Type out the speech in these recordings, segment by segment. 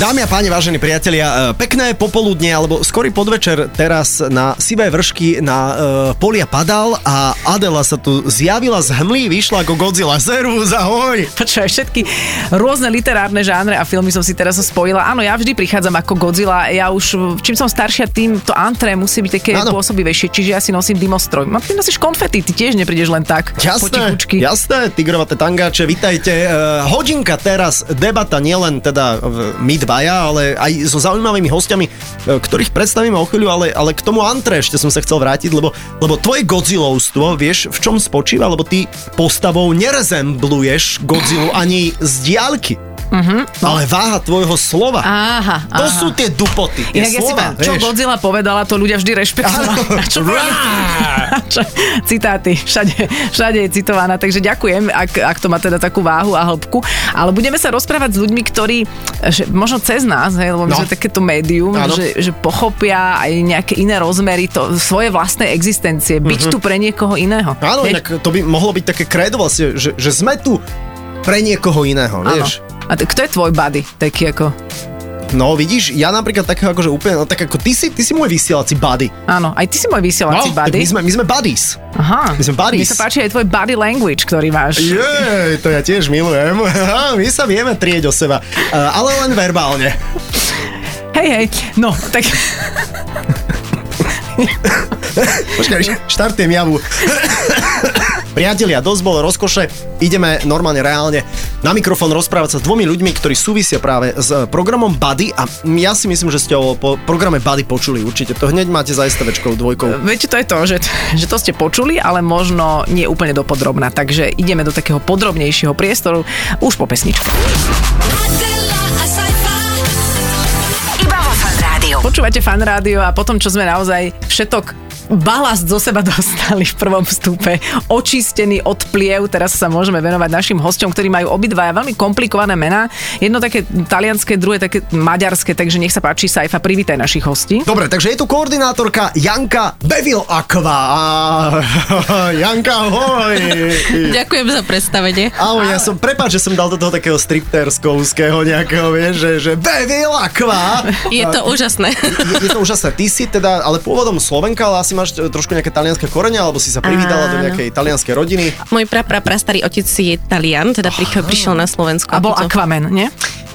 Dámy a páni, vážení priatelia, e, pekné popoludne alebo skorý podvečer teraz na sivé vršky na uh, polia padal a Adela sa tu zjavila z hmlí, vyšla ako Godzilla. Servus, ahoj! Počúvaj, všetky rôzne literárne žánre a filmy som si teraz spojila. Áno, ja vždy prichádzam ako Godzilla. Ja už, čím som staršia, tým to antré musí byť také Áno. pôsobivejšie. Čiže ja si nosím dymostroj. No, ty nosíš konfety, ty tiež neprídeš len tak. Jasné, potichučky. jasné, tigrovaté tangáče, vitajte. Uh, hodinka teraz, debata nielen teda my dvaja, ale aj so zaujímavými hostiami, uh, ktorých predstavíme o chvíľu, ale, ale k tomu antre ešte som sa chcel vrátiť, lebo, lebo tvoje Godzillovstvo, vieš, v čom spočíva, lebo ty postavou nerezembluješ Godzillu ani z diálky. Uh-huh, no. Ale váha tvojho slova. Áha, To áha. sú tie dupoty, tie Inak ja si slova, poviem, čo vieš. Godzilla povedala, to ľudia vždy rešpektujú. Áno. A čo čo, citáty, všade, všade je citovaná, takže ďakujem, ak, ak to má teda takú váhu a hĺbku. Ale budeme sa rozprávať s ľuďmi, ktorí, že možno cez nás, hej, lebo my No. sme takéto médium, Áno. že, že pochopia aj nejaké iné rozmery to, svoje vlastnej existencie, byť tu pre niekoho iného. Áno, inak to by mohlo byť také kredo vlastne, že, že sme tu pre niekoho iného, Áno. vieš. A t- kto je tvoj buddy? Taký ako... No vidíš, ja napríklad takého akože úplne, no tak ako ty si, ty si môj vysielací buddy. Áno, aj ty si môj vysielací No, buddy. my sme, my sme buddies. Aha. my sme buddies. Mne sa páči aj tvoj body language, ktorý máš. Jej, to ja tiež milujem. my sa vieme trieť o seba, ale len verbálne. Hej, hej, no, tak... Počkaj, štartujem javu. Priatelia, dosť bolo rozkoše, ideme normálne reálne na mikrofón rozprávať sa s dvomi ľuďmi, ktorí súvisia práve s programom Buddy a ja si myslím, že ste o po programe Buddy počuli určite. To hneď máte za STVčkou dvojkou. Viete, to je to, že, že to ste počuli, ale možno nie úplne dopodrobná. Takže ideme do takého podrobnejšieho priestoru už po pesničku. Počúvate fan rádio a potom, čo sme naozaj všetok balast zo seba dostali v prvom vstupe, očistený od pliev. Teraz sa môžeme venovať našim hosťom, ktorí majú obidvaja veľmi komplikované mená. Jedno také talianské, druhé také maďarské, takže nech sa páči, Saifa, privítaj našich hostí. Dobre, takže je tu koordinátorka Janka Bevil Aqua. Janka, ahoj. Ďakujem za predstavenie. Ahoj, ja som, prepáč, že som dal do toho takého stripterskovského nejakého, vieš, že, že Bevil Aqua. Je to úžasné. Je, je to úžasné. Ty si teda, ale pôvodom Slovenka, ale asi máš trošku nejaké talianské korene, alebo si sa privítala do nejakej talianskej rodiny. Môj pra, pra, prastarý otec je Talian, teda prišiel, prišiel na Slovensku. A bol Aquaman, nie?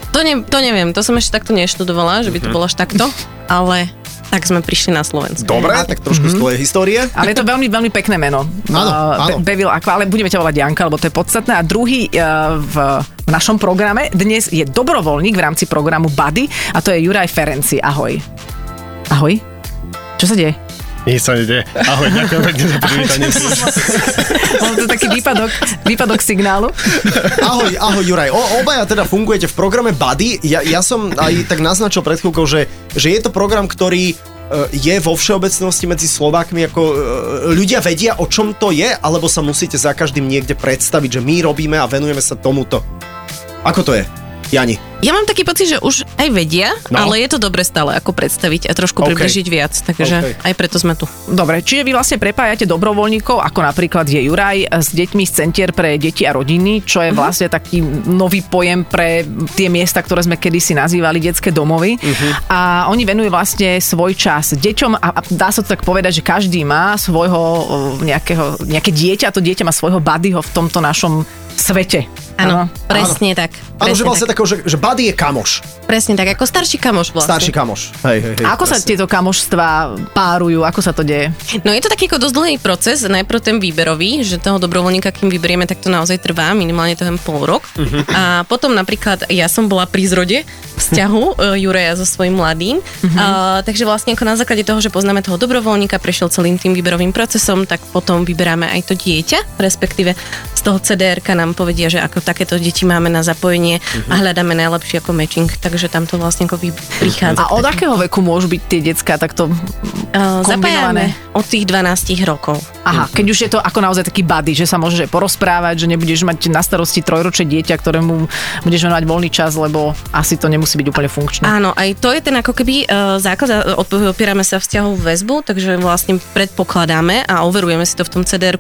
to, ne, to neviem, to som ešte takto neštudovala, že by to bolo až takto, ale tak sme prišli na Slovensku. Dobre, tak trošku z tvojej histórie. Ale je to veľmi, veľmi pekné meno. Áno, Uh, áno. Be- Bevil Aqua, ale budeme ťa volať Janka, lebo to je podstatné. A druhý uh, v, v našom programe dnes je dobrovoľník v rámci programu Buddy a to je Juraj Ferenci. Ahoj. Ahoj. Čo sa deje? Nič sa nedie. Ahoj, ďakujem pekne za privítanie. Bol to taký výpadok, výpadok signálu. Ahoj, ahoj Juraj. O, obaja teda fungujete v programe Buddy. Ja, ja som aj tak naznačil pred chvíľkou, že, že je to program, ktorý e, je vo všeobecnosti medzi Slovákmi, ako e, ľudia vedia, o čom to je, alebo sa musíte za každým niekde predstaviť, že my robíme a venujeme sa tomuto. Ako to je, Jani? Ja mám taký pocit, že už aj vedia, No. ale je to dobre stále ako predstaviť a trošku OK. približiť viac, takže OK. aj preto sme tu. Dobre, čiže vy vlastne prepájate dobrovoľníkov, ako napríklad je Juraj, s deťmi z centier pre deti a rodiny, čo je vlastne taký nový pojem pre tie miesta, ktoré sme kedysi nazývali detské domovy. A oni venujú vlastne svoj čas deťom a, a dá sa to tak povedať, že každý má svojho o, nejakého, nejaké dieťa, a to dieťa má svojho buddyho v tomto našom svete. Áno, presne tak. Áno, že vlastne tak. takého, že, že buddy je kamoš. Presne tak, ako starší kamoš vlastne. Starší kamoš. Hej, hej, hej, A ako sa presne. tieto kamošstva párujú, ako sa to deje? No je to taký ako dosť dlhý proces, najprv ten výberový, že toho dobrovoľníka, kým vyberieme, tak to naozaj trvá, minimálne to ten pol rok. Mhm. A potom napríklad ja som bola pri zrode vzťahu uh, Juraja so svojím mladým, Mhm. uh, takže vlastne ako na základe toho, že poznáme toho dobrovoľníka, prešiel celým tým výberovým procesom, tak potom vyberáme aj to dieťa, respektíve z toho CDR-ka nám povedia, že ako takéto deti máme na zapojenie Mhm. a hľadáme najlepšie ako matching, takže tam to vlastne ako prichádza. A od akého veku môžu byť tie decka takto Uh, kombinované? zapájame od tých 12 rokov. Aha, keď už je to ako naozaj taký buddy, že sa môžeš porozprávať, že nebudeš mať na starosti trojročné dieťa, ktorému budeš venovať voľný čas, lebo asi to nemusí nemusí byť úplne funkčné. Áno, aj to je ten ako keby uh, základ, a op- opierame sa vzťahovú väzbu, takže vlastne predpokladáme a overujeme si to v tom cdr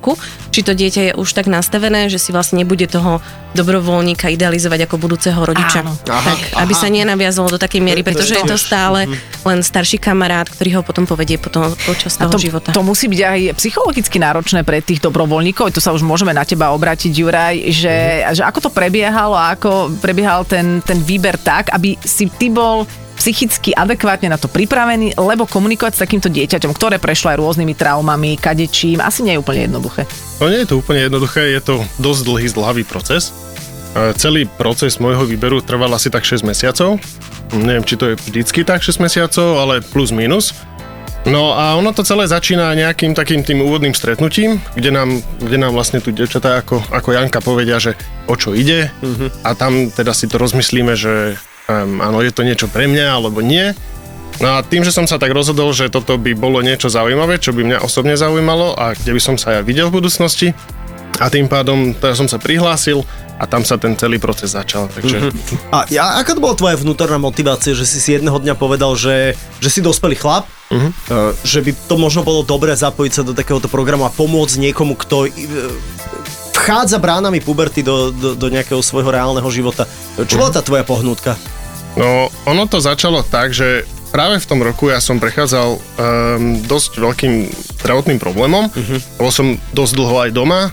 či to dieťa je už tak nastavené, že si vlastne nebude toho dobrovoľníka idealizovať ako budúceho rodiča. Áno. Aha, tak, aby sa nenaviazalo do takej miery, To- to je pretože je to stále len starší kamarát, ktorý ho potom povedie potom počas A toho to, života. to musí byť aj psychologicky náročné pre tých dobrovoľníkov, tu sa už môžeme na teba obrátiť, Juraj, že, Mhm. že ako to prebiehalo a ako prebiehal ten, ten výber tak, aby si ty bol psychicky adekvátne na to pripravený, lebo komunikovať s takýmto dieťaťom, ktoré prešlo aj rôznymi traumami, kadečím, asi nie je úplne jednoduché. No nie je to úplne jednoduché, je to dosť dlhý, zdlhavý proces. E, Celý proces môjho výberu trval asi tak 6 mesiacov. Neviem, či to je vždycky tak 6 mesiacov, ale plus minus. No a ono to celé začína nejakým takým tým úvodným stretnutím, kde nám, kde nám vlastne tu devčatá ako, ako Janka povedia, že o čo ide a tam teda si to rozmyslíme, že um, áno, je to niečo pre mňa alebo nie. No a tým, že som sa tak rozhodol, že toto by bolo niečo zaujímavé, čo by mňa osobne zaujímalo a kde by som sa ja videl v budúcnosti, a tým pádom teda som sa prihlásil a tam sa ten celý proces začal. Takže A ja, aká to bola tvoja vnútorná motivácia, že si si jedného dňa povedal, že, že si dospelý chlap, uh-huh. že by to možno bolo dobré zapojiť sa do takéhoto programu a pomôcť niekomu, kto e, vchádza bránami puberty do, do, do nejakého svojho reálneho života. Čo bola tá tvoja pohnutka? No, ono to začalo tak, že práve v tom roku ja som prechádzal um, dosť veľkým zdravotným problémom, uh-huh. bol som dosť dlho aj doma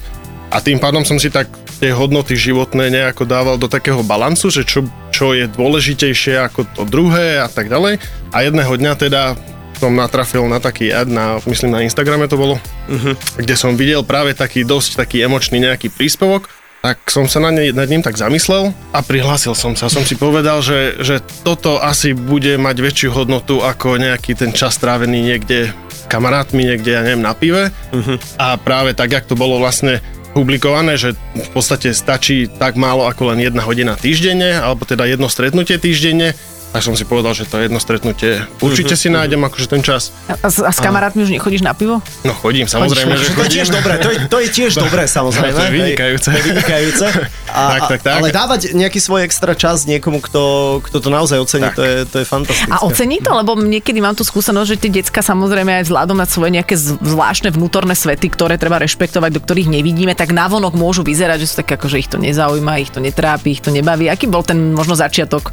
a tým pádom som si tak tie hodnoty životné nejako dával do takého balancu, že čo, čo je dôležitejšie ako to druhé a tak ďalej. A jedného dňa teda som natrafil na taký ad, na, myslím na Instagrame to bolo, uh-huh. kde som videl práve taký dosť taký emočný nejaký príspevok, tak som sa na ne, nad ním tak zamyslel a prihlásil som sa. Som si povedal, že, že toto asi bude mať väčšiu hodnotu ako nejaký ten čas strávený niekde kamarátmi, niekde, ja neviem, na pive. Uh-huh. A práve tak, jak to bolo vlastne publikované, že v podstate stačí tak málo ako len jedna hodina týždenne, alebo teda jedno stretnutie týždenne, tak som si povedal, že to jedno stretnutie určite si nájdem akože ten čas. A, s- a s kamarátmi už nechodíš na pivo? No chodím, samozrejme, že To je chodím. tiež dobré, to je, to je tiež dobré samozrejme. To je vynikajúce. To je vynikajúce. A, Tak, tak, tak. Ale dávať nejaký svoj extra čas niekomu, kto, kto to naozaj ocení, Tak. to je, to je fantastické. A ocení to, lebo niekedy mám tú skúsenosť, že tie decka samozrejme aj vzhľadom na svoje nejaké zvláštne vnútorné svety, ktoré treba rešpektovať, do ktorých nevidíme, tak navonok môžu vyzerať, že sú také ako, že ich to nezaujíma, ich to netrápi, ich to nebaví. Aký bol ten možno začiatok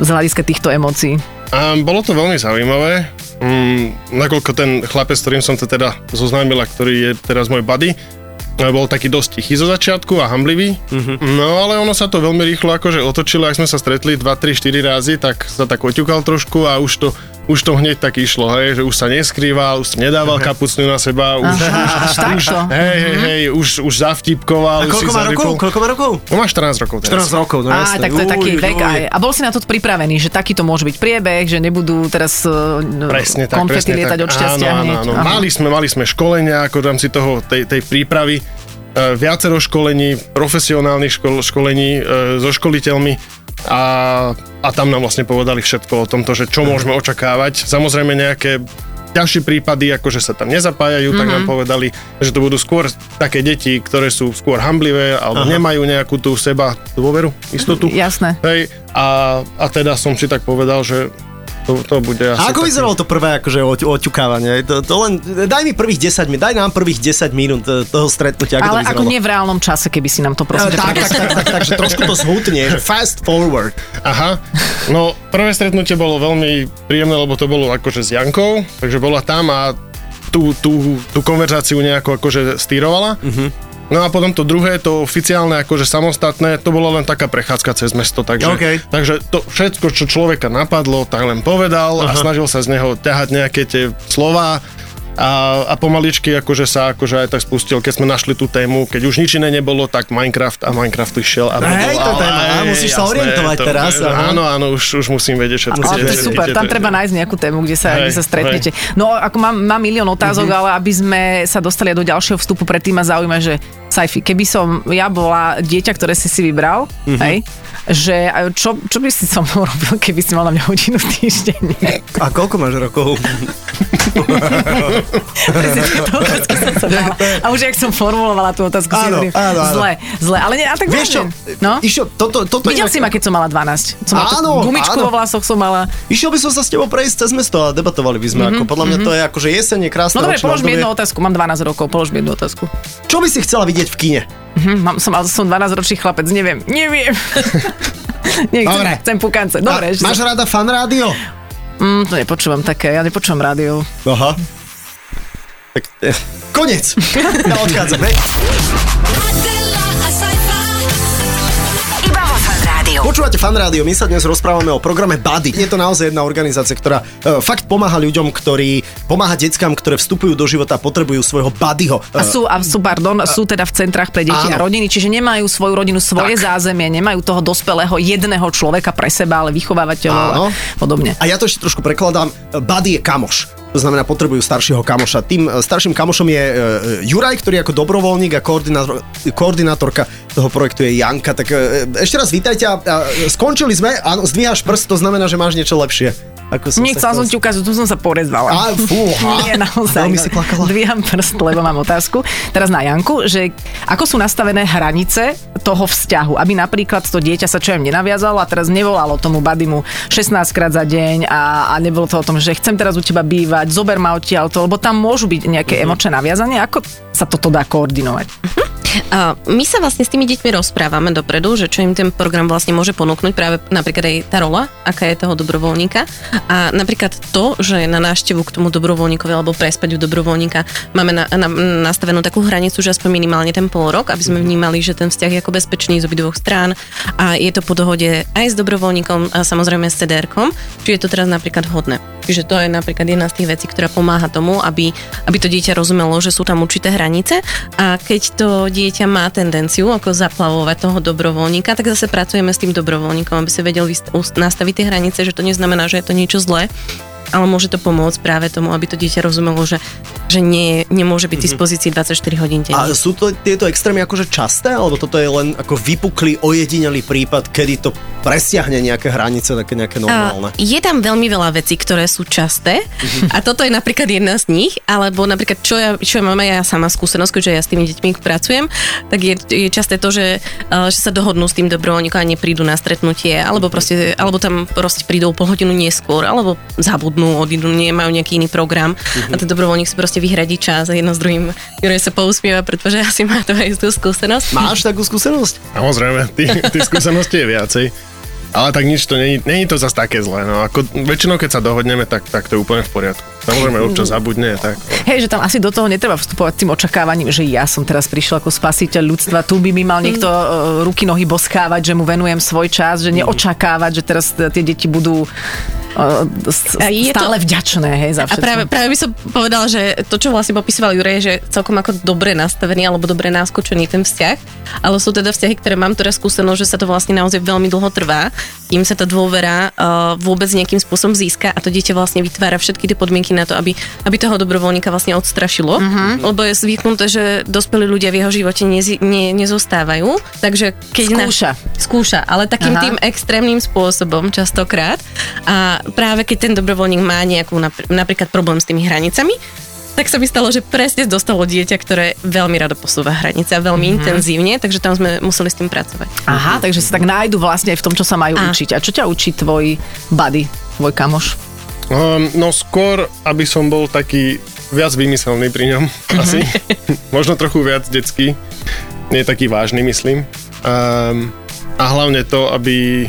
z hľadiska týchto emócií? A bolo to veľmi zaujímavé, mm, nakoľko ten chlapec, s ktorým som to teda zoznámila, ktorý je teraz môj buddy, e, bol taký dosť tichý zo začiatku a hamblivý. Mm-hmm. No ale ono sa to veľmi rýchlo akože otočilo, ak sme sa stretli 2, 3, 4 razy, tak sa tak oťukal trošku a už to, už to hneď tak išlo, hej, že už sa neskrýval, už nedával kapucňu na seba, už, Aha, už, až takto. hej, hej, hej, už, už zavtipkoval. A už si koľko má rokov? Koľko má rokov? On má 14 rokov teraz. 14 rokov, no Á, jasné. tak to je taký Uj, vek uj. aj. A bol si na to pripravený, že takýto môže byť priebeh, že nebudú teraz uh, Presne tak, konfety presne lietať tak. od šťastia áno, hneď. áno, áno. Mali sme, mali sme školenia, ako v rámci toho, tej, tej prípravy, e, viacero školení, profesionálnych škol, školení e, so školiteľmi a, a tam nám vlastne povedali všetko o tomto, že čo môžeme očakávať. Samozrejme nejaké ťažšie prípady, ako že sa tam nezapájajú, tak nám povedali, že to budú skôr také deti, ktoré sú skôr hamblivé alebo Aha. nemajú nejakú tú seba dôveru, istotu. Jasné. Hej, a, a teda som si tak povedal, že to, to bude asi A ako taký- vyzeralo to prvé akože oť, oťukávanie? To, to len, daj mi prvých 10 minút, daj nám prvých 10 minút e, toho stretnutia, ako Ale to vyzeralo. ako nie v reálnom čase, keby si nám to prosím. E, tak, tak, tak, tak, tak, že trošku to zhutne, že fast forward. Aha, no prvé stretnutie bolo veľmi príjemné, lebo to bolo akože s Jankou, takže bola tam a tú, tú, tú konverzáciu nejako akože stýrovala. Uh-huh. No a potom to druhé, to oficiálne, akože samostatné, to bola len taká prechádzka cez mesto, takže, OK. takže to všetko, čo človeka napadlo, tak len povedal Aha. a snažil sa z neho ťahať nejaké tie slova a, a pomaličky akože sa akože aj tak spustil, keď sme našli tú tému, keď už nič iné nebolo, tak Minecraft a Minecraft išiel. A Hej, to téma, Aj, musíš sa jasné, orientovať to- teraz, aha. Áno, áno, už, už musím vedieť všetko. Ale to je super, tam treba nájsť nejakú tému, kde sa, Hej, kde sa stretnete. No ako mám, mám milión otázok, Mhm. ale aby sme sa dostali do ďalšieho vstupu, predtým ma zaujíma, že Saifi, keby som ja bola dieťa, ktoré si si vybral, Mhm. hej, že čo, čo by si so mnou robil, keby si mal na mňa hodinu týždenne? A koľko máš rokov? Otázky som sa. A už jak som formulovala tú otázku, si Áno, hovorím, áno, áno. zle, zle. Ale nie, a tak Vieš čo. No? Išo, toto, toto Videl inak- si ma, keď som mala 12. Som mala Áno, takú gumičku áno. vo vlasoch som mala. Išiel by som sa s tebou prejsť cez mesto a debatovali by sme. Ako, podľa mňa to je akože jesenie krásne. No dobre, polož mi jednu otázku. Mám 12 rokov, polož mi jednu otázku. Čo by si chcela vidieť v kine? Hm, mám, som, ale som 12 ročný chlapec, neviem. Neviem. Nie, chcem, Dobre. chcem pukance. Dobre, A, máš sa- rada fan rádio? Mm, to nepočúvam také, ja nepočúvam rádio. Aha. Tak, eh, konec. Ja odchádzam. Počúvate fan rádio, my sa dnes rozprávame o programe Buddy. Je to naozaj jedna organizácia, ktorá e, fakt pomáha ľuďom, ktorí pomáha deckám, ktoré vstupujú do života a potrebujú svojho buddyho. A sú, a sú, pardon, sú teda v centrách pre deti Áno. a rodiny, čiže nemajú svoju rodinu, svoje Tak. zázemie, nemajú toho dospelého jedného človeka pre seba, ale vychovávateľov Áno. a podobne. A ja to ešte trošku prekladám. Buddy je kamoš. To znamená, potrebujú staršieho kamoša. Tým e, starším kamošom je e, Juraj, ktorý ako dobrovoľník a koordinátor, koordinátorka toho projektu je Janka. Tak e, ešte raz vítajte a skončili sme. Áno, zdvíhaš prst, to znamená, že máš niečo lepšie. Ako som Nechcela som ti ukázať, tu som sa porezvala. Á, fúha. Nie, naozaj. Veľmi si plakala. Dvíham prst, lebo mám otázku. Teraz na Janku, že ako sú nastavené hranice toho vzťahu, aby napríklad to dieťa sa čo im nenaviazalo a teraz nevolalo tomu badimu 16 krát za deň a, a nebolo to o tom, že chcem teraz u teba bývať, zober ma odtiaľ to, lebo tam môžu byť nejaké Mhm. emočné naviazanie. Ako sa toto dá koordinovať? My sa vlastne s tými deťmi rozprávame dopredu, že čo im ten program vlastne môže ponúknuť, práve napríklad aj tá rola, aká je toho dobrovoľníka. A napríklad to, že na návštevu k tomu dobrovoľníkovi alebo prespať u dobrovoľníka máme na, na, nastavenú takú hranicu, že aspoň minimálne ten pol rok, aby sme vnímali, že ten vzťah je ako bezpečný z obidvoch strán a je to po dohode aj s dobrovoľníkom a samozrejme s CDR-kom, či je to teraz napríklad vhodné. Čiže to je napríklad jedna z tých vecí, ktorá pomáha tomu, aby, aby to dieťa rozumelo, že sú tam určité hranice a keď to dieťa má tendenciu ako zaplavovať toho dobrovoľníka, tak zase pracujeme s tým dobrovoľníkom, aby si vedel nastaviť tie hranice, že to neznamená, že je to niečo zlé, ale môže to pomôcť práve tomu, aby to dieťa rozumelo, že, že nie, nemôže byť v dispozícii 24 hodín denne. A sú to tieto extrémy akože časté, alebo toto je len ako vypuklý, ojedinelý prípad, kedy to presiahne nejaké hranice, také nejaké normálne? A je tam veľmi veľa vecí, ktoré sú časté a toto je napríklad jedna z nich, alebo napríklad čo ja, čo ja mám aj ja sama skúsenosť, keďže ja s tými deťmi pracujem, tak je, je časté to, že, eh, že sa dohodnú s tým dobrovoľníkom a neprídu na stretnutie, alebo, proste, alebo tam proste prídu o pol hodinu neskôr, alebo zabudnú, odídu, nemajú nejaký iný program a ten dobrovoľník si proste vyhradí čas a jedno s druhým Juraj sa pousmieva, pretože asi má to aj tú skúsenosť. Máš takú skúsenosť? Samozrejme, tých skúseností je viacej. Ale tak nič to není, není to zase také zlé. No. Ako, väčšinou, keď sa dohodneme, tak, tak to je úplne v poriadku. Samozrejme, občas zabudne, tak. Hej, že tam asi do toho netreba vstupovať tým očakávaním, že ja som teraz prišiel ako spasiteľ ľudstva, tu by mi mal niekto Mm. uh, ruky, nohy boskávať, že mu venujem svoj čas, že neočakávať, že teraz t- tie deti budú s- A je to- stále vďačné hej, za A všetko. práve, práve by som povedala, že to, čo vlastne popisoval Juraj, je, že celkom ako dobre nastavený alebo dobre náskočený ten vzťah, ale sú teda vzťahy, ktoré mám teraz skúsenosť, že sa to vlastne naozaj veľmi dlho trvá, kým sa tá dôvera uh, vôbec nejakým spôsobom získa a to dieťa vlastne vytvára všetky tie podmienky na to, aby, aby toho dobrovoľníka vlastne odstrašilo, uh-huh. lebo je zvyknuté, že dospelí ľudia v jeho živote nezi, ne, nezostávajú, takže keď Skúša. Na, skúša, ale takým Aha. tým extrémnym spôsobom častokrát. A práve keď ten dobrovoľník má nejakú napr- napríklad problém s tými hranicami, tak sa mi stalo, že presne dostalo dieťa, ktoré veľmi rado posúva hranice a veľmi mm-hmm. intenzívne, takže tam sme museli s tým pracovať. Aha, takže sa tak nájdu vlastne aj v tom, čo sa majú A. učiť. A čo ťa učí tvoj buddy, tvoj kamoš? Um, no skôr, aby som bol taký viac vymyselný pri ňom, asi. Možno trochu viac detský. Nie taký vážny, myslím. Um, a hlavne to, aby...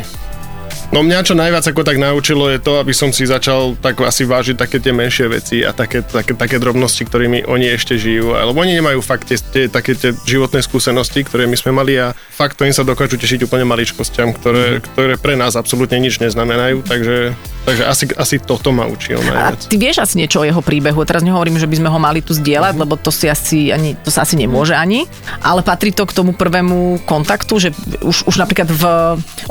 No mňa čo najviac ako tak naučilo je to, aby som si začal tak asi vážiť také tie menšie veci a také, také, také drobnosti, ktorými oni ešte žijú. Lebo oni nemajú fakt tie, tie, také tie životné skúsenosti, ktoré my sme mali a fakt to im sa dokážu tešiť úplne maličkostiam, ktoré, mm-hmm. ktoré pre nás absolútne nič neznamenajú. Takže, takže asi, asi toto ma učil A najviac. ty vieš asi niečo o jeho príbehu. Teraz nehovorím, že by sme ho mali tu zdieľať, lebo to si asi ani, to sa asi nemôže ani. Ale patrí to k tomu prvému kontaktu, že už, už napríklad v,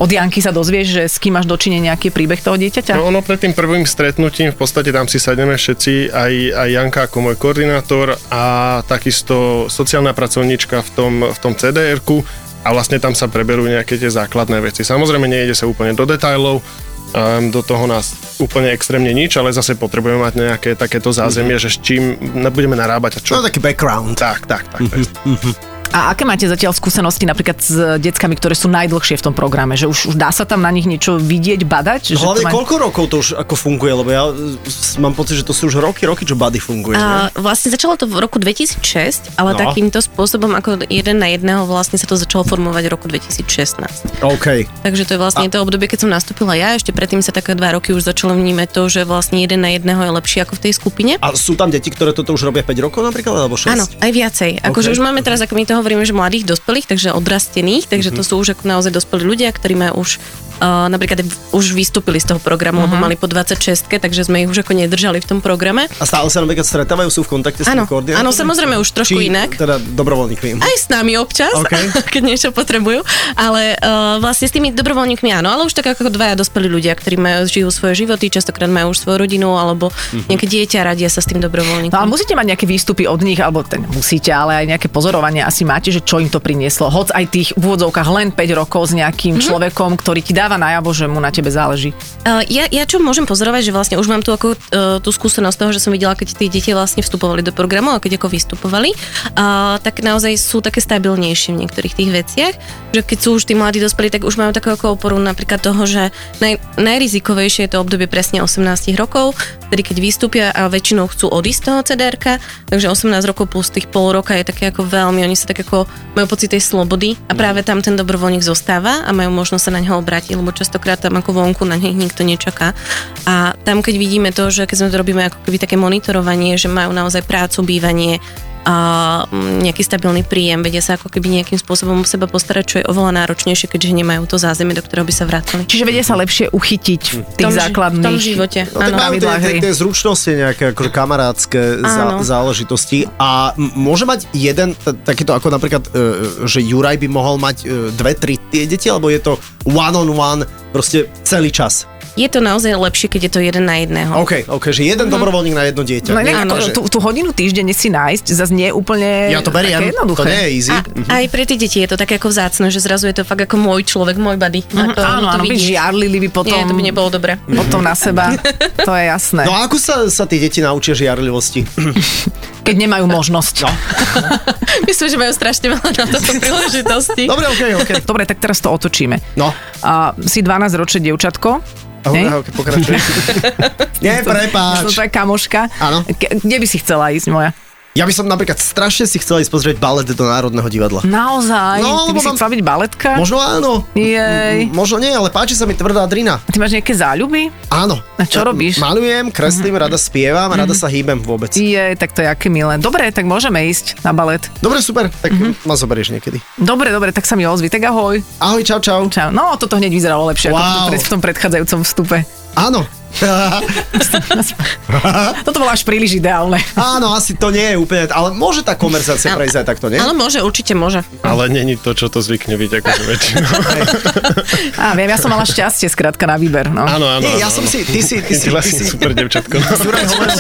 od Janky sa dozvieš, že s kým máš dočinenia, nejaký príbeh toho dieťaťa? No ono pred tým prvým stretnutím v podstate tam si sadneme všetci, aj, aj Janka ako môj koordinátor a takisto sociálna pracovníčka v tom, v tom CDR-ku a vlastne tam sa preberú nejaké tie základné veci. Samozrejme nejde sa úplne do detajlov, Um, do toho nás úplne extrémne nič, ale zase potrebujeme mať nejaké takéto zázemie, že s čím budeme narábať a čo. No taký background. Tak, tak, tak. tak. A aké máte zatiaľ skúsenosti napríklad s deckami, ktoré sú najdlhšie v tom programe? Že už, už dá sa tam na nich niečo vidieť, badať? Že No, hlavne to má- koľko rokov to už ako funguje, lebo ja mám pocit, že to sú už roky, roky, čo Buddy funguje. A ne? vlastne začalo to v roku 2006, ale No. takýmto spôsobom ako jeden na jedného vlastne sa to začalo formovať v roku 2016. OK. Takže to je vlastne to obdobie, keď som nastúpila ja, ešte predtým sa také dva roky už začalo vnímať to, že vlastne jeden na jedného je lepší ako v tej skupine. A sú tam deti, ktoré toto už robia 5 rokov napríklad, alebo 6? Áno, aj viacej. Akože Ok. už máme teraz, ako my to hovoríme, že mladých dospelých, takže odrastených, takže to sú už ako naozaj dospelí ľudia, ktorí majú už uh, napríklad už vystúpili z toho programu, lebo mali po 26, takže sme ich už ako nedržali v tom programe. A stále sa napríklad stretávajú, sú v kontakte s tým koordinátorom? áno, samozrejme už trošku Či inak. teda dobrovoľníkmi. Aj s nami občas, OK. keď niečo potrebujú. Ale uh, vlastne s tými dobrovoľníkmi áno, ale už tak ako dvaja dospelí ľudia, ktorí majú, žijú svoje životy, častokrát majú už svoju rodinu alebo nejaké dieťa, radia sa s tým dobrovoľníkom. No ale musíte mať nejaké výstupy od nich, alebo ten musíte, ale aj nejaké pozorovanie asi máte, že čo im to prinieslo. Hoď aj tých v úvodzovkách len 5 rokov s nejakým mm-hmm. človekom, ktorý ti dáva najavo, že mu na tebe záleží. Uh, ja, ja čo môžem pozorovať, že vlastne už mám tu ako uh, tú skúsenosť toho, že som videla, keď tie deti vlastne vstupovali do programu a keď ako vystupovali, uh, tak naozaj sú také stabilnejšie v niektorých tých veciach, že keď sú už tí mladí dospelí, tak už majú takú ako oporu napríklad toho, že naj, najrizikovejšie je to obdobie presne 18 rokov, tedy keď vystúpia a väčšinou chcú odísť z toho cdr takže 18 rokov plus tých pol roka je také ako veľmi, oni sa tak ako majú pocit tej slobody a práve tam ten dobrovoľník zostáva a majú možnosť sa na neho obrátiť, lebo častokrát tam ako vonku na nich nikto nečaká. A tam keď vidíme to, že keď sme to robíme ako keby také monitorovanie, že majú naozaj prácu, bývanie, a mm, nejaký stabilný príjem, vedia sa ako keby nejakým spôsobom o seba postarať, čo je oveľa náročnejšie, keďže nemajú to zázemie, do ktorého by sa vrátili. Čiže vedia sa lepšie uchytiť v tých tom základných... v tom živote. No, tak Áno, majú tie, tie, zručnosti nejaké akože kamarátske zá, záležitosti a môže mať jeden takýto ako napríklad, e, že Juraj by mohol mať e, dve, tri tie deti, alebo je to one on one proste celý čas. Je to naozaj lepšie, keď je to jeden na jedného. OK, OK, že jeden dobrovoľník na jedno dieťa. No Nie, áno, ako, že- tú, tú hodinu týždenne si nájsť zase nie je úplne Ja to beriem, také jednoduché. to nie je easy. A aj pre tie deti je to také ako vzácne, že zrazu je to fakt ako môj človek, môj buddy. Mhm, Ako, áno, to áno, by žiarlili by potom... Nie, to by nebolo dobre. Potom na seba, to je jasné. No a ako sa, sa tie deti naučia žiarlivosti? Keď nemajú možnosť. No. Myslím, že majú strašne veľa na toto príležitosti. Dobre, OK, OK. Dobre, tak teraz to otočíme. No, A si 12-ročné dievčatko. OK, hej? OK, pokračuj. Nie, To prepáč. je tvoja kamoška. Áno. Kde by si chcela ísť, moja? Ja by som napríklad strašne si chcel ísť pozrieť balet do Národného divadla. Naozaj? No, Ty by si chcela byť baletka? Možno áno. Jej. M- Možno nie, ale páči sa mi tvrdá drina. Ty máš nejaké záľuby? Áno. A čo robíš? Mhm. Malujem, kreslím, rada spievam, rada sa hýbem vôbec. Je, tak to je aké milé. Dobre, tak môžeme ísť na balet. Dobre, super, tak Mhm. ma zoberieš niekedy. Dobre, dobre, tak sa mi ozvi. Tak ahoj. Ahoj, čau, čau. Čau. No, toto hneď vyzeralo lepšie ako Wow. tom- v tom predchádzajúcom vstupe. Áno. Toto bolo až príliš ideálne. Áno, asi to nie je úplne, ale môže tá konverzácia prejsť aj takto, nie? Ale môže, určite môže. Ale není to, čo to zvykne byť akože väčšinou. Á, viem, ja som mala šťastie skrátka na výber. No. Áno, áno. Nie, ja áno, som áno. si, ty si, ty si, ty si, super devčatko. Juraj hovoril,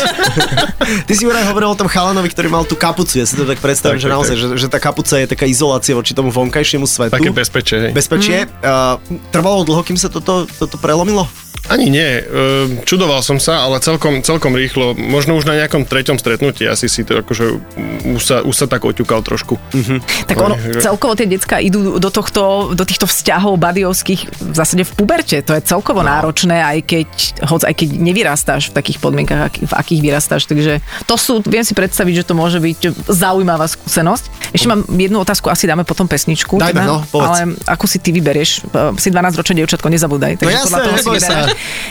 ty si Juraj hovoril o tom chalanovi, ktorý mal tú kapucu. Ja si to tak predstavím, Tak, že tak, naozaj, tak. že, že tá kapuca je taká izolácia voči tomu vonkajšiemu svetu. Také bezpečie, hej. Bezpečie. Uh, trvalo dlho, kým sa toto, toto prelomilo? Ani nie. Ehm, Čudoval som sa, ale celkom, celkom rýchlo. Možno už na nejakom treťom stretnutí asi si to akože už sa, už sa tak oťukal trošku. Tak ono, Že- celkovo tie decka idú do, tohto, do týchto vzťahov badiovských v zásade v puberte. To je celkovo no. náročné, aj keď, hoď aj keď nevyrastáš v takých podmienkach, v akých vyrastáš. Takže to sú, viem si predstaviť, že to môže byť zaujímavá skúsenosť. Ešte mám jednu otázku, asi dáme potom pesničku. Dajme, no, povedz. ale ako si ty vyberieš? E, Si 12-ročné dievčatko, nezabúdaj. Takže No jasné, podľa toho si vyberáš.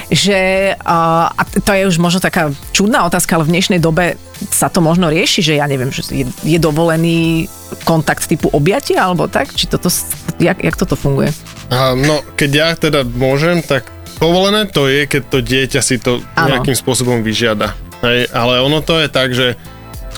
Že, a, a to je už možno taká čudná otázka, ale v dnešnej dobe sa to možno rieši, že ja neviem, že je, je dovolený kontakt typu objatia alebo tak? Či toto, jak, jak toto funguje? A, no, keď ja teda môžem, tak povolené to je, keď to dieťa si to Áno. nejakým spôsobom vyžiada. Hej, ale ono to je tak, že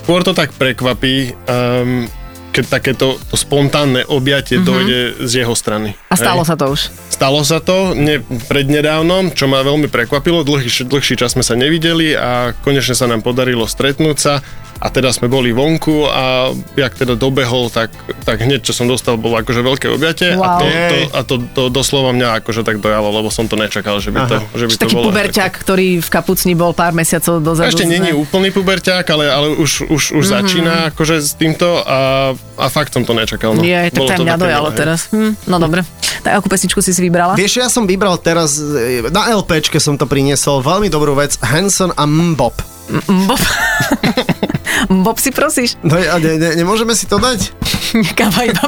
skôr to tak prekvapí, um, keď takéto to spontánne objatie mm-hmm. dojde z jeho strany. A stalo hej. sa to už. Stalo sa to ne, prednedávnom, čo ma veľmi prekvapilo. Dlhý, dlhší čas sme sa nevideli a konečne sa nám podarilo stretnúť sa. A teda sme boli vonku a jak teda dobehol, tak, tak hneď čo som dostal bolo akože veľké objatie a, Wow. to, to, a to, to doslova mňa akože tak dojalo, lebo som to nečakal, že by to, že by to Taký bolo. puberťak, ktorý v kapucni bol pár mesiacov A dozadu. ešte není úplný puberťák, ale, ale už, už, už mm-hmm. začína akože s týmto a, a fakt som to nečakal. No. Nie, tak Bolo to to mňa dojalo milé. teraz. Hm, no dobre. Tak akú pesničku si si vybrala? Vieš, ja som vybral teraz, e, na LPčke som to priniesol, veľmi dobrú vec, Hanson a Mbop. Bob. Bob si prosíš? No a ne, ne, nemôžeme si to dať? Káva iba.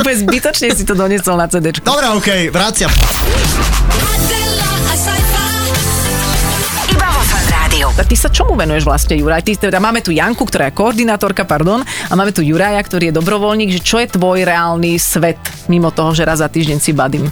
Úplne zbytočne si to doniesol na CD. Dobre, okej, vraciam. Rádiu. Tak ty sa čomu venuješ vlastne, Juraj? Ty, teda máme tu Janku, ktorá je koordinátorka, pardon, a máme tu Juraja, ktorý je dobrovoľník, že čo je tvoj reálny svet, mimo toho, že raz za týždeň si badím?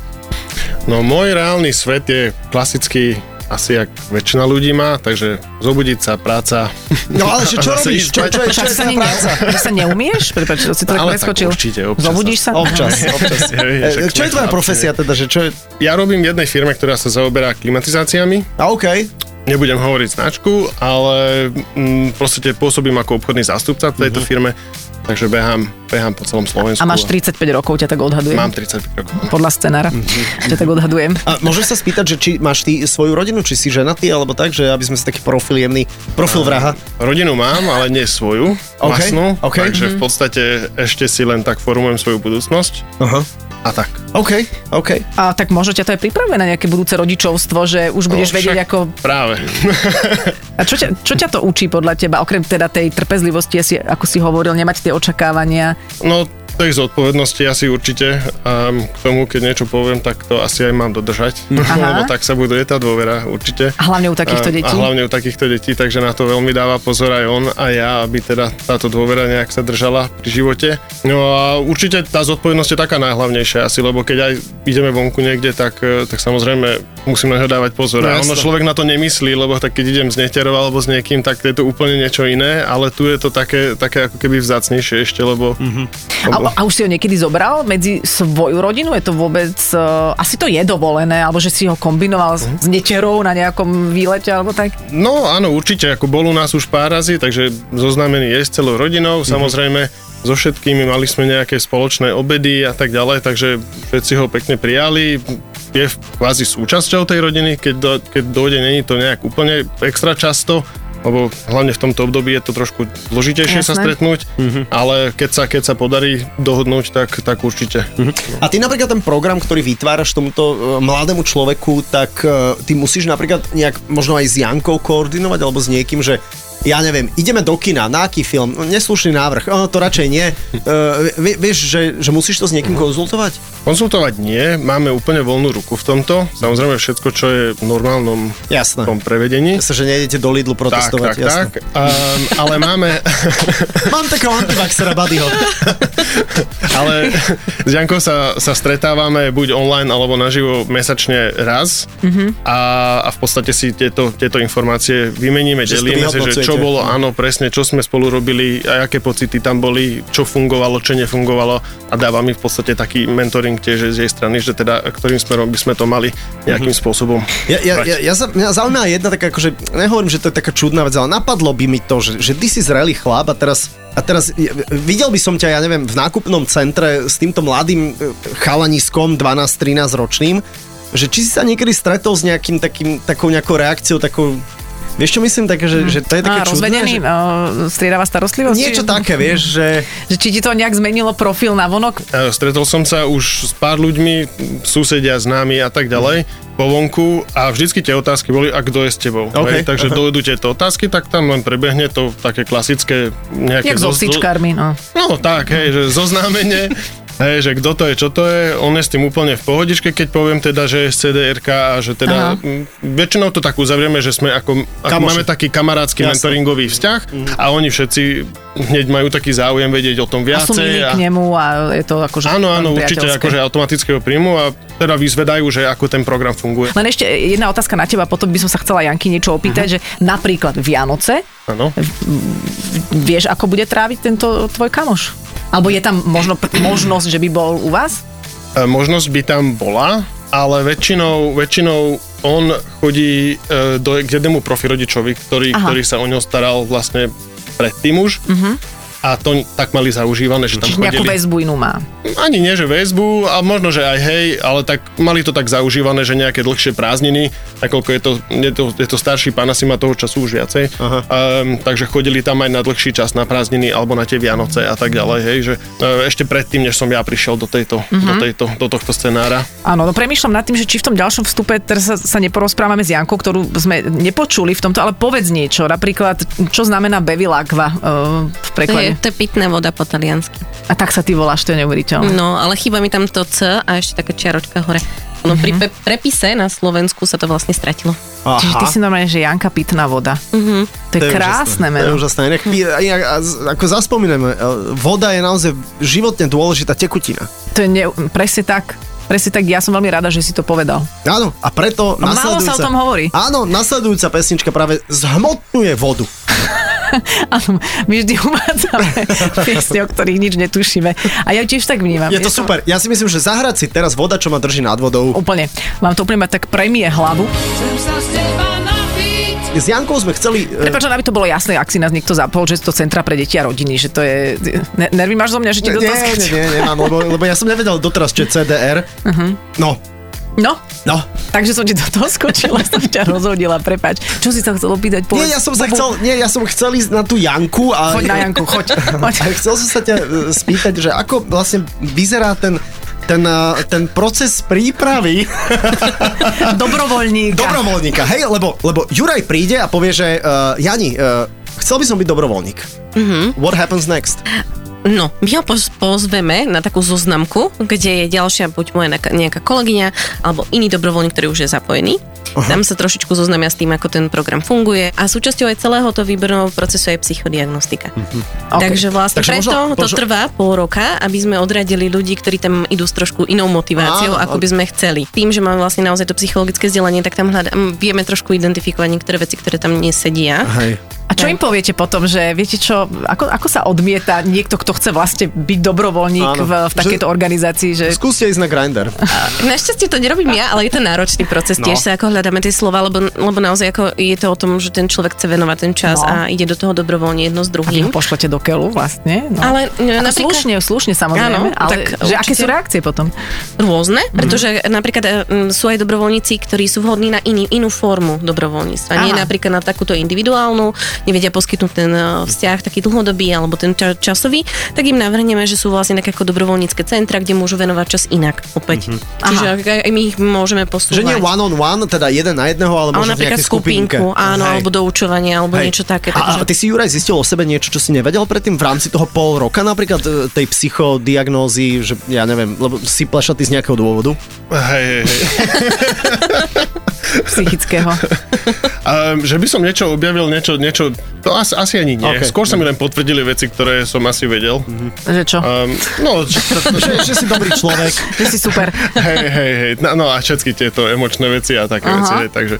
No môj reálny svet je klasický asi jak väčšina ľudí má, takže zobudiť sa, práca. No ale čo zase robíš? Čo, čo, čo, čo je tá ne, práca? že sa neumieš? Prepač, si to tak preskočil. určite, občas Zobudíš sa? Občas, občas. E, však Čo je tvoja profesia teda? Že čo je... Ja robím v jednej firme, ktorá sa zaoberá klimatizáciami. A okej. Nebudem hovoriť značku, ale mm, proste pôsobím ako obchodný zástupca v tejto firme, takže behám, behám po celom Slovensku. A máš 35 rokov, ťa tak odhadujem. Mám 35 rokov. Podľa scenára. Ťa tak odhadujem. A môžem sa spýtať, že či máš ty svoju rodinu, či si ženatý, alebo tak, že aby sme si taký profil jemný, profil vraha. Rodinu mám, ale nie svoju, OK, vlastnú, OK. takže v podstate ešte si len tak formujem svoju budúcnosť Aha. A tak. OK, OK. A tak možno ťa to aj pripravuje na nejaké budúce rodičovstvo, že už budeš No, vedieť ako... Práve. A čo ťa, čo ťa to učí podľa teba? Okrem teda tej trpezlivosti, asi, ako si hovoril, nemať tie očakávania. No, tej zodpovednosti asi určite. A k tomu, keď niečo poviem, tak to asi aj mám dodržať. Aha. Lebo tak sa buduje tá dôvera určite. A hlavne u takýchto detí. A hlavne u takýchto detí, takže na to veľmi dáva pozor aj on a ja, aby teda táto dôvera nejak sa držala pri živote. No a určite tá zodpovednosť je taká najhlavnejšia asi, lebo keď aj ideme vonku niekde, tak, eh, tak samozrejme musím na ňo dávať pozor. No, a ono človek na to nemyslí, lebo tak keď idem s neterou alebo s niekým, tak je to úplne niečo iné, ale tu je to také, také ako keby vzácnejšie ešte, lebo... Mm-hmm. A, a už si ho niekedy zobral medzi svoju rodinu? Je to vôbec... Uh, asi to je dovolené, alebo že si ho kombinoval s, s neterou na nejakom výlete, alebo tak? No áno, určite, ako bol u nás už pár razy, takže zoznámený je s celou rodinou, mm-hmm. samozrejme so všetkými mali sme nejaké spoločné obedy a tak ďalej, takže všetci ho pekne prijali, je kvázi súčasťou tej rodiny, keď, do, keď dojde, není to nejak úplne extra často, lebo hlavne v tomto období je to trošku zložitejšie sa Jasné. stretnúť, mm-hmm. ale keď sa, keď sa podarí dohodnúť, tak, tak určite. Mm-hmm. A ty napríklad ten program, ktorý vytváraš tomuto e, mladému človeku, tak e, ty musíš napríklad nejak možno aj s Jankou koordinovať alebo s niekým, že ja neviem, ideme do kina, na aký film? Neslušný návrh, o, to radšej nie. Uh, vieš, že, že musíš to s niekým konzultovať? Konzultovať nie, máme úplne voľnú ruku v tomto, samozrejme všetko, čo je v normálnom Jasné. tom prevedení. Sa, že nejdete do Lidlu Tak, protestovať, tak, jasné. tak. Um, ale máme, Mám takého antivaxera buddyho. ale s Jankou sa, sa stretávame buď online alebo naživo mesačne raz Mhm. a, a v podstate si tieto, tieto informácie vymeníme, Že si to delíme si, že čo vyhodnocujete. bolo, áno, presne, čo sme spolu robili a aké pocity tam boli, čo fungovalo, čo nefungovalo a dáva mi v podstate taký mentoring tiež z jej strany, že teda ktorým smerom by sme to mali nejakým Mhm. spôsobom Ja, ja, ja, ja sa, mňa zaujíma jedna taká, akože, nehovorím, že to je taká čudná vec, ale napadlo by mi to, že, že ty si zrelý chlap a teraz, a teraz videl by som ťa, ja neviem, v nákupnom centre s týmto mladým e, chalaniskom, 12-13 ročným, že či si sa niekedy stretol s nejakým takým, takou nejakou reakciou, takou Vieš čo myslím také, že, že to je také Á, čudné? rozvedený, Že... uh, striedavá starostlivosť? Niečo také, vieš, že... Že či ti to nejak zmenilo profil na vonok? Stretol som sa už s pár ľuďmi, susedia, známi a tak ďalej, po vonku a vždycky tie otázky boli, a kto je s tebou. OK, Hej, takže aha. dojdú tieto otázky, tak tam len prebehne to také klasické nejaké... Jak so vsičkármi, no. No tak, hej, že zoznámenie, hej, že kto to je, čo to je, on je s tým úplne v pohodičke, keď poviem teda, že je z CDRK a že teda Aha. m, väčšinou to tak uzavrieme, že sme ako, ako Kamoši. máme taký kamarátsky Jasné. mentoringový vzťah a oni všetci hneď majú taký záujem vedieť o tom A sú viacej. k nemu a je to akože Áno, áno, určite akože automatického príjmu a teda vyzvedajú, že ako ten program funguje. Len ešte jedna otázka na teba, potom by som sa chcela Janky niečo opýtať, Mhm. že napríklad Vianoce, Áno. vieš, ako bude tráviť tento tvoj kamoš? Alebo je tam možno možnosť, že by bol u vás? E, Možnosť by tam bola, ale väčšinou, väčšinou on chodí e, do, k jednému profirodičovi, ktorý, Aha. ktorý sa o ňo staral vlastne predtým už. A to tak mali zaužívané, že tam Čiže nejakú chodili... väzbu inú má. Ani nie, že väzbu, a možno, že aj hej, ale tak mali to tak zaužívané, že nejaké dlhšie prázdniny, nakoľko je to, je to, je to starší pán, asi má toho času už viacej. Um, takže chodili tam aj na dlhší čas na prázdniny alebo na tie Vianoce a tak ďalej, hej, že uh, ešte predtým, než som ja prišiel do, tejto, Mhm. do, tejto, do tohto scenára. Áno, no premýšľam nad tým, že či v tom ďalšom vstupe teraz sa, sa neporozprávame s Jankou, ktorú sme nepočuli v tomto, ale povedz niečo. Napríklad, čo znamená bevilakva uh, v To preklade. je, to je pitná voda po taliansky. A tak sa ty voláš, to je neuveriteľné. No, ale chýba mi tam to C a ešte taká čiaročka hore. No, pri pe- prepise na Slovensku sa to vlastne stratilo. Čiže ty si normálne, že Janka pitná voda. Mhm. To je, krásne To je meno. úžasné. Nech, pí- inak, a z- ako zaspomíname, e, voda je naozaj životne dôležitá tekutina. To je ne, presne tak. Presne tak, ja som veľmi rada, že si to povedal. Áno, a preto No, málo sa o tom hovorí. Áno, nasledujúca pesnička práve zhmotňuje vodu. Áno, my vždy uvádzame piesne, o ktorých nič netušíme. A ja tiež tak vnímam. Je to Vieš, super. Ja si myslím, že zahrať si teraz voda, čo ma drží nad vodou. Úplne. Mám to úplne mať tak premie hlavu. S Jankou sme chceli... e, Prepač, aby to bolo jasné, ak si nás niekto zapol, že to centra pre deti a rodiny, že to je... Ne, nervy máš zo mňa, že ti do nie, toho nie, skočím? nie, nemám, lebo, lebo ja som nevedel doteraz, čo je CDR. No, No, no. takže som ti do toho skočila, som ťa rozhodila, prepač. Čo si sa chcel opýtať? Nie, ja som sa chcel, nie, ja som chcel ísť na tú Janku a... Choď na Janku, choď. choď. A chcel som sa ťa e, spýtať, že ako vlastne vyzerá ten, ten, e, ten proces prípravy Dobrovoľníka. dobrovoľníka. Hej, lebo, lebo Juraj príde a povie, že uh, Jani, uh, chcel by som byť dobrovoľník. Mm-hmm. What happens next? No, my ho poz- pozveme na takú zoznamku, kde je ďalšia buď moja nejaká kolegyňa alebo iný dobrovoľník, ktorý už je zapojený. Aha. Tam sa trošičku zoznamia s tým, ako ten program funguje a súčasťou aj celého to výberového procesu je psychodiagnostika. Ok. Takže vlastne Takže preto možno- to možno- trvá pol roka, aby sme odradili ľudí, ktorí tam idú s trošku inou motiváciou, Áno, ako by sme chceli. Tým, že máme vlastne naozaj to psychologické vzdelanie, tak tam hľadám, vieme trošku identifikovať niektoré veci, ktoré tam nesedia. Hej. A čo im poviete potom, že viete čo, ako, ako sa odmieta niekto, kto chce vlastne byť dobrovoľník Áno. v, v takejto Že- organizácii, že Skúste ísť na Grindr. Našťastie to nerobím ja, ale je to náročný proces. No. Tiež sa ako hľadáme tie slova, lebo, lebo naozaj ako je to o tom, že ten človek chce venovať ten čas No. a ide do toho dobrovoľne jedno s a vy ho druhým. pošlete do keľu vlastne. No. Ale no, Ako napríklad- slušne, slušne samozrejme, Áno, ale tak že aké sú reakcie potom? Rôzne, Mhm. pretože napríklad mm, sú aj dobrovoľníci, ktorí sú vhodní na iný, inú formu dobrovoľníctva. Nie Aha. napríklad na takúto individuálnu, nevedia poskytnúť ten eh, vzťah taký dlhodobý alebo ten ča- časový, tak im navrhneme, že sú vlastne také ako dobrovoľnícke centra, kde môžu venovať čas inak opäť. Čiže aj, aj my ich môžeme posúvať. Že nie one on one, teda jeden na jedného, ale ale možno v napríklad nejakej skupinke. skupinku, áno, Hej. alebo doučovanie, alebo Hej. niečo také. A, a Takže... ty si Juraj zistil o sebe niečo, čo si nevedel predtým v rámci toho pol roka napríklad e, tej psychodiagnózy, že ja neviem, lebo si plešatý z nejakého dôvodu? Hej, hej, hej. Psychického. Um, že by som niečo objavil, niečo, niečo to asi, asi ani nie. Ok. Okay. Skôr sa mi len potvrdili veci, ktoré som asi vedel. že čo? Um, no, č- že, že si dobrý človek. Že si super. hej, hej, hej. No, no a všetky tieto emočné veci a také Aha. veci. Hej, takže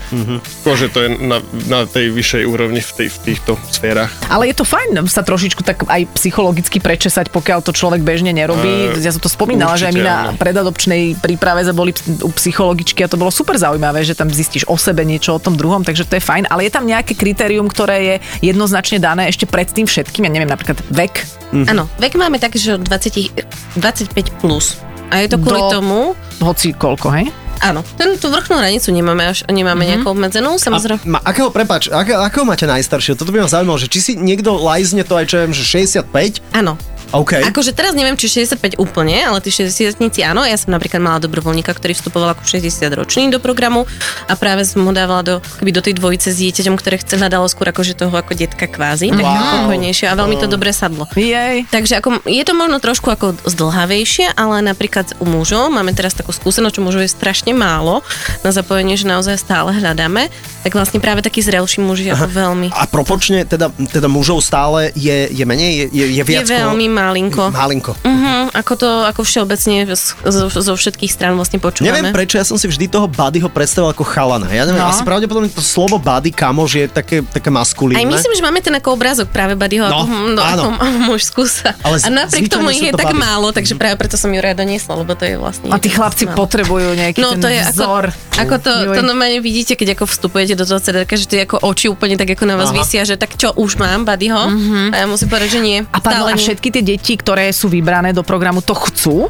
skôr, že to je na, na tej vyššej úrovni v, tej, v týchto sférach. Ale je to fajn sa trošičku tak aj psychologicky prečesať, pokiaľ to človek bežne nerobí. Eh, ja som to spomínala, že aj my určite, na áno. predadopčnej príprave sme boli u psychologičky a to bolo super zaujímavé, že tam zistíš o sebe niečo o tom druhom, takže to je fajn. Ale je tam nejaké kritérium, ktoré je jednoznačne dané ešte pred tým všetkým, ja neviem, napríklad vek. Áno, vek máme tak, že od 20, 25 plus. A je to kvôli Do- tomu, Hoci koľko, hej? áno, ten, tú vrchnú hranicu nemáme, až, nemáme mm-hmm. nejakú obmedzenú, samozrejme. Ma, akého, prepač, akého, akého máte najstaršieho? Toto by ma zaujímalo, že či si niekto lajzne to aj, čo viem, že 65? Áno. OK. Akože teraz neviem, či 65 úplne, ale tí 60 áno. Ja som napríklad mala dobrovoľníka, ktorý vstupoval ako 60 ročný do programu a práve som ho dávala do, keby do tej dvojice s dieťaťom, ktoré chce hľadalo skôr akože toho ako detka kvázi, tak Wow. pokojnejšie a veľmi to dobre sadlo. Jej. Takže ako, je to možno trošku ako zdlhavejšie, ale napríklad u mužov máme teraz takú skúsenosť, čo mužov je strašne málo na zapojenie, že naozaj stále hľadáme, tak vlastne práve takí zrelší muži ako veľmi. A proporčne teda, teda mužov stále je, je menej? Je, je, je Je viac? koho- veľmi Malinko. Malinko. Uh-huh, ako to, ako všeobecne z- zo, zo všetkých strán vlastne počúvame. Neviem prečo, ja som si vždy toho buddyho predstavil ako chalana. Ja neviem, No. asi pravdepodobne to slovo buddy, kamož je také, také maskulínne. Aj myslím, že máme ten ako obrázok práve Buddyho, No, ako, no, ako mužskú sa. Ale z- a napriek tomu ich je to tak baby. málo, takže práve preto som ju rada niesla, lebo to je vlastne... A tí chlapci málo. potrebujú nejaký No ten to je vzor. ako, ako to, Juj. to normálne vidíte, keď ako vstupujete do toho CDK, že tie ako oči úplne tak ako na vás Aha. vysia, že tak čo, už mám Buddyho? A ja musím povedať, že nie. A, pardon, a všetky tie deti, ktoré sú vybrané do programu, to chcú?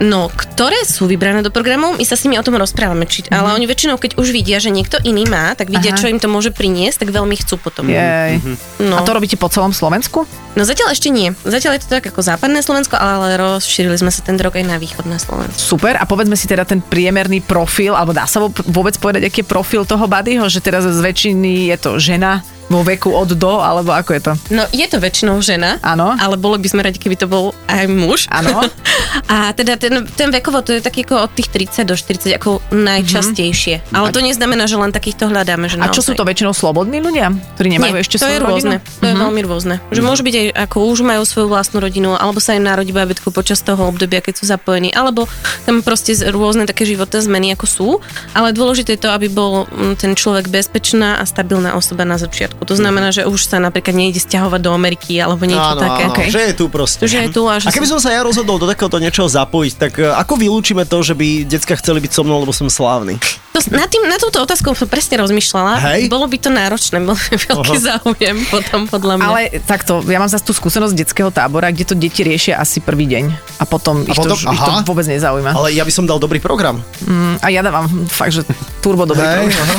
No, ktoré sú vybrané do programu, my sa s nimi o tom rozprávame, či, mm-hmm. ale oni väčšinou, keď už vidia, že niekto iný má, tak vidia, Aha. čo im to môže priniesť, tak veľmi chcú potom. Jej. No. A to robíte po celom Slovensku? no zatiaľ ešte nie. Zatiaľ je to tak ako západné Slovensko, ale rozšírili sme sa ten rok aj na východné Slovensko. Super. A povedzme si teda ten priemerný profil, alebo dá sa vôbec povedať, aký je profil toho buddyho, že teraz z väčšiny je to žena vo veku od do, alebo ako je to? No, je to väčšinou žena, Áno. ale bolo by sme radi, keby to bol aj muž. Áno. A teda ten, ten vekovo, to je taký ako od tých 30 do 40 ako najčastejšie. Mm-hmm. Ale to neznamená, že len takýchto hľadáme. Že A čo sú to väčšinou slobodní ľudia, ktorí nemajú Nie, ešte to je rôzne. rodinu? To je veľmi rôzne. Že môže byť aj ako už majú svoju vlastnú rodinu, alebo sa im narodí bábätko počas toho obdobia, keď sú zapojení, alebo tam proste rôzne také životné zmeny ako sú. Ale dôležité je to, aby bol ten človek bezpečná a stabilná osoba na začiatku. To znamená, že už sa napríklad nejde stiahovať do Ameriky alebo niečo áno, také. áno, Okej. že je tu proste. Že je tu a že A keby som... som sa ja rozhodol do takéhoto niečoho zapojiť, tak e, ako vylúčime to, že by decka chceli byť so mnou, lebo som slávny? To, na, tým, na túto otázku som presne rozmýšľala. Hej. Bolo by to náročné, bol by veľký Aha. záujem potom podľa mňa. Ale takto, ja mám zase tú skúsenosť detského tábora, kde to deti riešia asi prvý deň a potom, ich, potom- to, ich to vôbec nezaujíma. Ale ja by som dal dobrý program. Mm, A ja dávam fakt, že turbo dobrý Hej, program.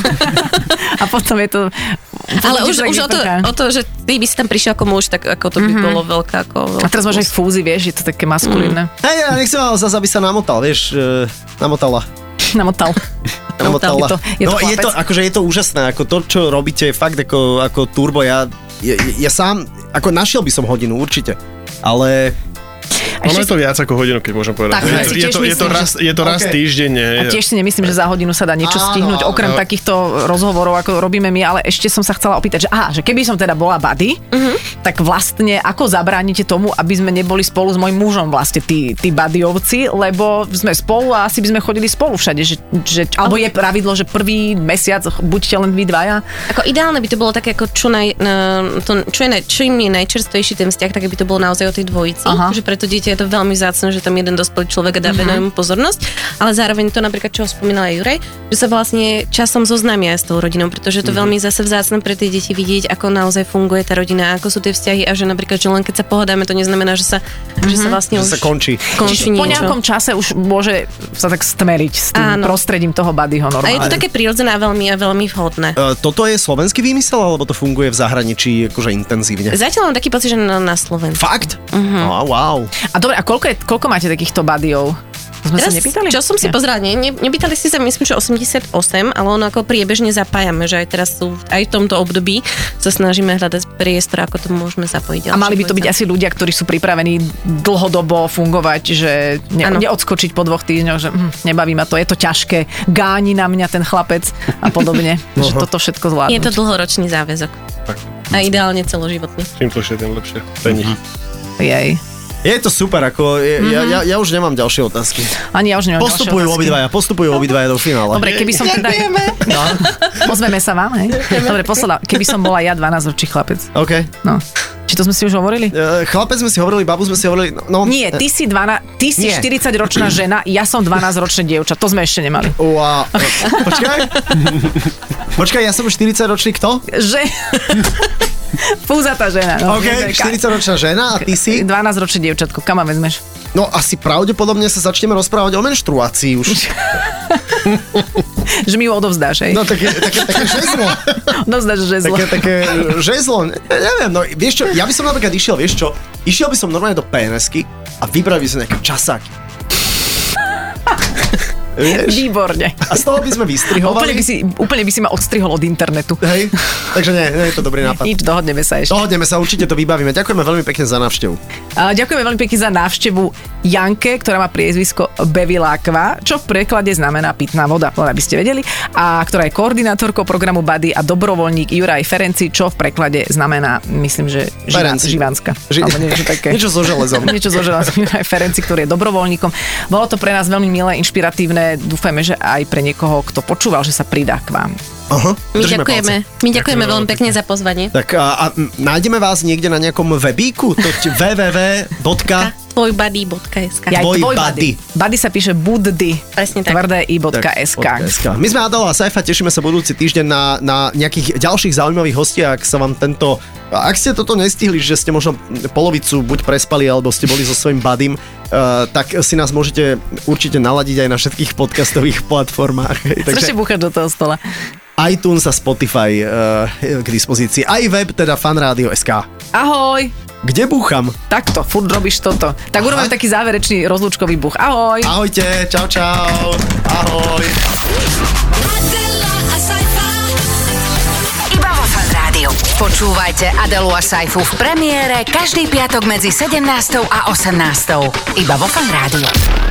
A potom je to... Ale už, už o, to, o to, že ty by si tam prišiel ako muž, tak ako to by Mhm. bolo veľká ako... A teraz máš aj fúzy, vieš, je to také maskulínne. Hej, ja nechcem ale zase, aby sa namotal, vieš, e, namotala. Namotal. Namotala. Je to, je to no, je to, chlapec. akože je to úžasné, ako to, čo robíte, je fakt ako, ako turbo, ja, ja, ja sám, ako našiel by som hodinu, určite. Ale Ono je to viac ako hodinu, keď môžem povedať. Tak, je, ja to, si je, to, je, to myslím, raz, je to raz týždenne. A tiež si nemyslím, že za hodinu sa dá niečo Áno, stihnúť, okrem áno. takýchto rozhovorov, ako robíme my, ale ešte som sa chcela opýtať, že aha, že keby som teda bola buddy, tak vlastne ako zabránite tomu, aby sme neboli spolu s mojim mužom vlastne tí, tí buddyovci, lebo sme spolu a asi by sme chodili spolu všade, že, že, alebo je pravidlo, že prvý mesiac buďte len vy dvaja. Ako ideálne by to bolo také, ako čo, naj, na- to, čo je, čím je najčerstvejší ten vzťah, tak by to bolo naozaj o tej dvojici. Aha. Že pre to dieťa je to veľmi zácne, že tam jeden dospelý človek dá mu pozornosť, ale zároveň to napríklad, čo spomínala aj Juraj, že sa vlastne časom zoznámia aj s tou rodinou, pretože je to veľmi zase vzácne pre tie deti vidieť, ako naozaj funguje tá rodina, ako sú tie vzťahy a že napríklad, že len keď sa pohodáme, to neznamená, že sa, že sa vlastne že už sa končí. končí Čiže po nejakom čase už môže sa tak stmeriť s tým Áno. prostredím toho buddyho A normálne. je to také prirodzené a veľmi, a veľmi vhodné. E, toto je slovenský výmysel, alebo to funguje v zahraničí akože intenzívne? Zatiaľ mám taký pocit, že na, na Slovensku. Fakt? Uh-huh. Oh, wow. A dobre, a koľko, je, koľko máte takýchto? To sme sa nepýtali? čo som si pozerala, nie, ne, nepýtali ste sa, myslím, že 88, ale ono ako priebežne zapájame, že aj teraz sú, aj v tomto období sa snažíme hľadať priestor, ako to môžeme zapojiť. A mali by to byť asi ľudia, ktorí sú pripravení dlhodobo fungovať, že ne, Áno. neodskočiť po dvoch týždňoch, že hm, nebaví ma to, je to ťažké, gáni na mňa ten chlapec a podobne, že toto všetko zvládnuť. Je to dlhoročný záväzok. Tak. A ideálne celoživotný. Čím dlhšie, tým lepšie. Nich. Jej. Je to super, ako je, ja, ja, ja už nemám ďalšie otázky. Ani ja už nemám Postupujú ďalšie otázky. obidvaja, postupujú obidvaja do finále. Dobre, keby som teda... No, pozveme sa vám, hej? Dobre, posledná, keby som bola ja 12 ročí chlapec. OK. No. Či to sme si už hovorili? E, chlapec sme si hovorili, babu sme si hovorili, no... Nie, ty si, 12, ty si Nie. 40-ročná žena, ja som 12-ročné dievča. To sme ešte nemali. Wow. Počkaj. Počkaj, ja som 40-ročný kto? Že... Fúzatá žena. No, OK, 40-ročná žena a ty si? 12-ročné dievčatko, kam ma vezmeš? No asi pravdepodobne sa začneme rozprávať o menštruácii už. Že mi ju odovzdáš, hej? No také, také, také žezlo. Odovzdáš žezlo. Také, také žezlo. Ne, neviem, no vieš čo, ja by som napríklad išiel, vieš čo, išiel by som normálne do PNSky a vybral by som nejaké časáky. Vieš? Výborne. A z toho by sme Úplne vystrihovali. by, si, úplne by si ma odstrihol od internetu. Hej. Takže nie, nie je to dobrý nápad. Nič, dohodneme sa ešte. Dohodneme sa, určite to vybavíme. Ďakujeme veľmi pekne za návštevu. A Ďakujeme veľmi pekne za návštevu Janke, ktorá má priezvisko Bevilákva, čo v preklade znamená pitná voda, len aby ste vedeli, a ktorá je koordinátorkou programu Bady a dobrovoľník Juraj Ferenci, čo v preklade znamená, myslím, že Živan. Živanska. Ži- Alebo niečo také. Niečo so železom. Niečo so železom. Juraj Ferenci, ktorý je dobrovoľníkom. Bolo to pre nás veľmi milé, inšpiratívne. Dúfajme, že aj pre niekoho, kto počúval, že sa pridá k vám. Aha, My ďakujeme. palce. My ďakujeme veľmi pekne za pozvanie. Tak a, a nájdeme vás niekde na nejakom webíku? To www. Tvojbuddy.sk Ja Tvoj buddy. Buddy sa píše buddy. Presne tak. Tvrdé i bodka Tak, SK. bodka SK. My sme Adela a Saifa, tešíme sa budúci týždeň na, na nejakých ďalších zaujímavých hostí, ak sa vám tento... Ak ste toto nestihli, že ste možno polovicu buď prespali, alebo ste boli so svojím budím, uh, tak si nás môžete určite naladiť aj na všetkých podcastových platformách. Strašne búchať do toho stola. iTunes a Spotify uh, k dispozícii. Aj web, teda fanradio.sk. Ahoj! Kde búcham? Takto, furt robíš toto. Tak urobíme taký záverečný rozlúčkový buch. Ahoj! Ahojte, čau čau. Ahoj. Iba vo Fan Rádiu. Počúvajte Adelu a Saifu v premiére každý piatok medzi 17. a 18. Iba vo Fan Rádiu.